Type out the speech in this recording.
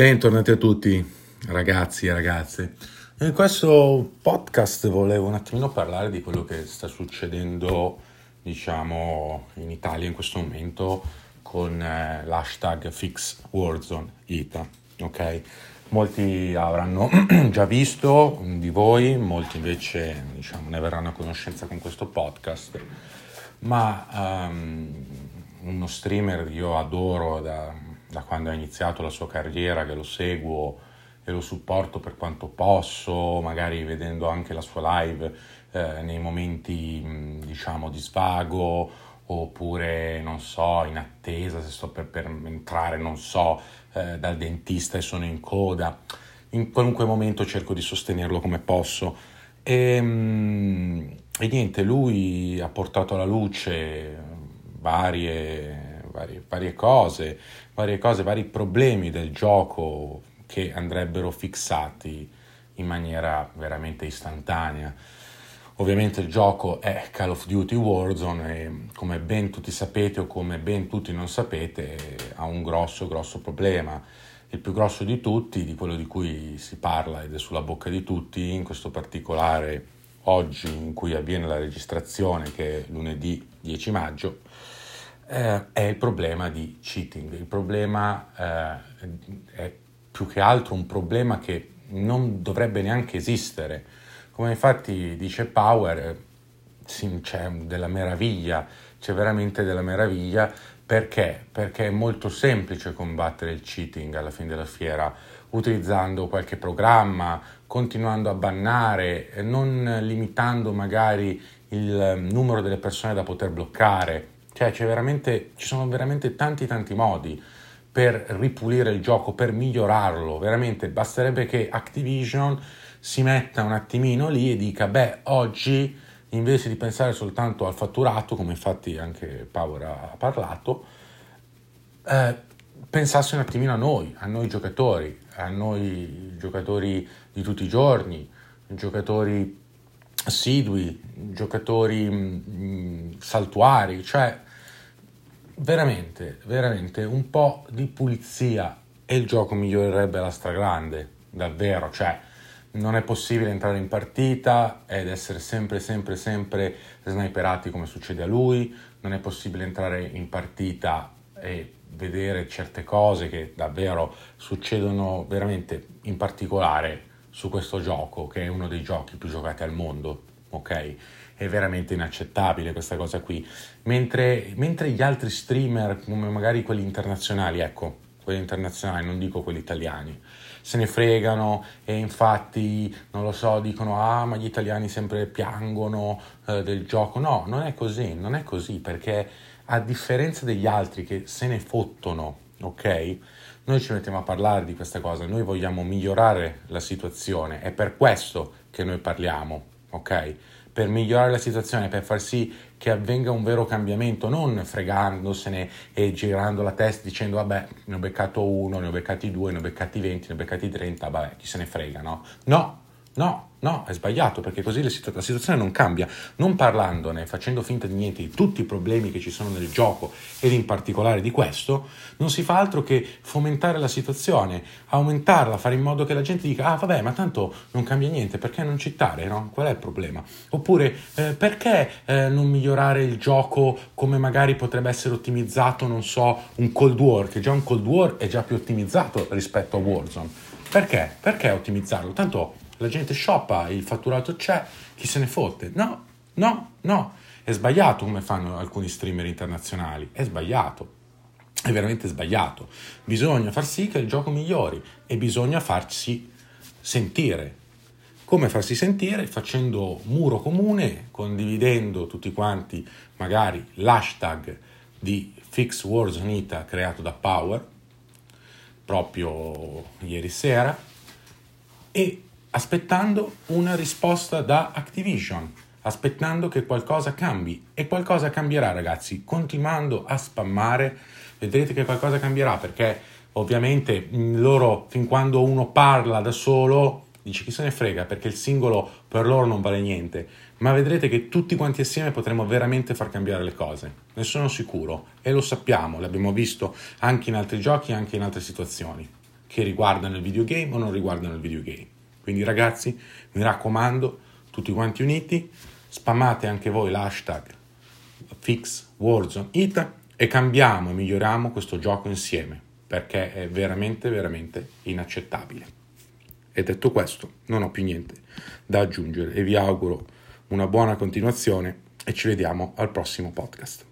Bentornati a tutti ragazzi e ragazze. In questo podcast volevo un attimino parlare di quello che sta succedendo, diciamo, in Italia in questo momento con eh, l'hashtag FixWarzone.ita, ok? Molti avranno già visto di voi, molti invece diciamo, ne verranno a conoscenza con questo podcast, ma um, uno streamer che io adoro da da quando ha iniziato la sua carriera, che lo seguo e lo supporto per quanto posso, magari vedendo anche la sua live eh, nei momenti diciamo di svago oppure non so in attesa se sto per, per entrare non so eh, dal dentista e sono in coda. In qualunque momento cerco di sostenerlo come posso. E, e niente lui ha portato alla luce varie varie, varie cose, varie cose, vari problemi del gioco che andrebbero fissati in maniera veramente istantanea. Ovviamente il gioco è Call of Duty Warzone e come ben tutti sapete o come ben tutti non sapete ha un grosso grosso problema. Il più grosso di tutti, di quello di cui si parla ed è sulla bocca di tutti, in questo particolare oggi in cui avviene la registrazione che è lunedì 10 maggio, eh, è il problema di cheating. Il problema eh, è più che altro un problema che non dovrebbe neanche esistere. Come infatti dice Power, sì, c'è della meraviglia, c'è veramente della meraviglia perché? Perché è molto semplice combattere il cheating alla fine della fiera utilizzando qualche programma, continuando a bannare, non limitando magari il numero delle persone da poter bloccare, cioè ci sono veramente tanti tanti modi per ripulire il gioco, per migliorarlo. Veramente basterebbe che Activision si metta un attimino lì e dica, beh, oggi invece di pensare soltanto al fatturato, come infatti anche Power ha parlato, eh, pensasse un attimino a noi, a noi giocatori, a noi giocatori di tutti i giorni, giocatori assidui, giocatori mm, saltuari, cioè veramente, veramente un po' di pulizia e il gioco migliorerebbe alla stragrande, davvero, cioè non è possibile entrare in partita ed essere sempre, sempre, sempre sniperati come succede a lui, non è possibile entrare in partita e vedere certe cose che davvero succedono veramente in particolare su questo gioco, che è uno dei giochi più giocati al mondo, ok? è veramente inaccettabile questa cosa qui. Mentre, mentre gli altri streamer, come magari quelli internazionali, ecco, quelli internazionali, non dico quelli italiani, se ne fregano e infatti, non lo so, dicono ah ma gli italiani sempre piangono eh, del gioco. No, non è così, non è così perché a differenza degli altri che se ne fottono, ok? Noi ci mettiamo a parlare di questa cosa, noi vogliamo migliorare la situazione, è per questo che noi parliamo, ok? per migliorare la situazione, per far sì che avvenga un vero cambiamento, non fregandosene e girando la testa dicendo vabbè ne ho beccato uno, ne ho beccati due, ne ho beccati venti, ne ho beccati trenta, vabbè chi se ne frega, no? No, No, no, è sbagliato perché così la, situazione non cambia. Non parlandone, facendo finta di niente di tutti i problemi che ci sono nel gioco ed in particolare di questo, non si fa altro che fomentare la situazione, aumentarla, fare in modo che la gente dica: Ah, vabbè, ma tanto non cambia niente, perché non cittare? No? Qual è il problema? Oppure eh, perché eh, non migliorare il gioco come magari potrebbe essere ottimizzato, non so, un Cold War, che già un Cold War è già più ottimizzato rispetto a Warzone. Perché? Perché ottimizzarlo? Tanto la gente shoppa, il fatturato c'è, chi se ne fotte? No, no, no. È sbagliato come fanno alcuni streamer internazionali, è sbagliato. È veramente sbagliato. Bisogna far sì che il gioco migliori e bisogna farsi sentire. Come farsi sentire? Facendo muro comune, condividendo tutti quanti magari l'hashtag di Fix Wars Unita creato da Power proprio ieri sera e aspettando una risposta da Activision, aspettando che qualcosa cambi. E qualcosa cambierà ragazzi, continuando a spammare vedrete che qualcosa cambierà perché ovviamente loro fin quando uno parla da solo dice chi se ne frega perché il singolo per loro non vale niente. Ma vedrete che tutti quanti assieme potremo veramente far cambiare le cose. Ne sono sicuro. E lo sappiamo l'abbiamo visto anche in altri giochi anche in altre situazioni che riguardano il videogame o non riguardano il videogame. Quindi ragazzi, mi raccomando, tutti quanti uniti, spammate anche voi l'hashtag FixWarzone.it e cambiamo e miglioriamo questo gioco insieme perché è veramente, veramente inaccettabile. E detto questo, non ho più niente da aggiungere e vi auguro una buona continuazione e ci vediamo al prossimo podcast.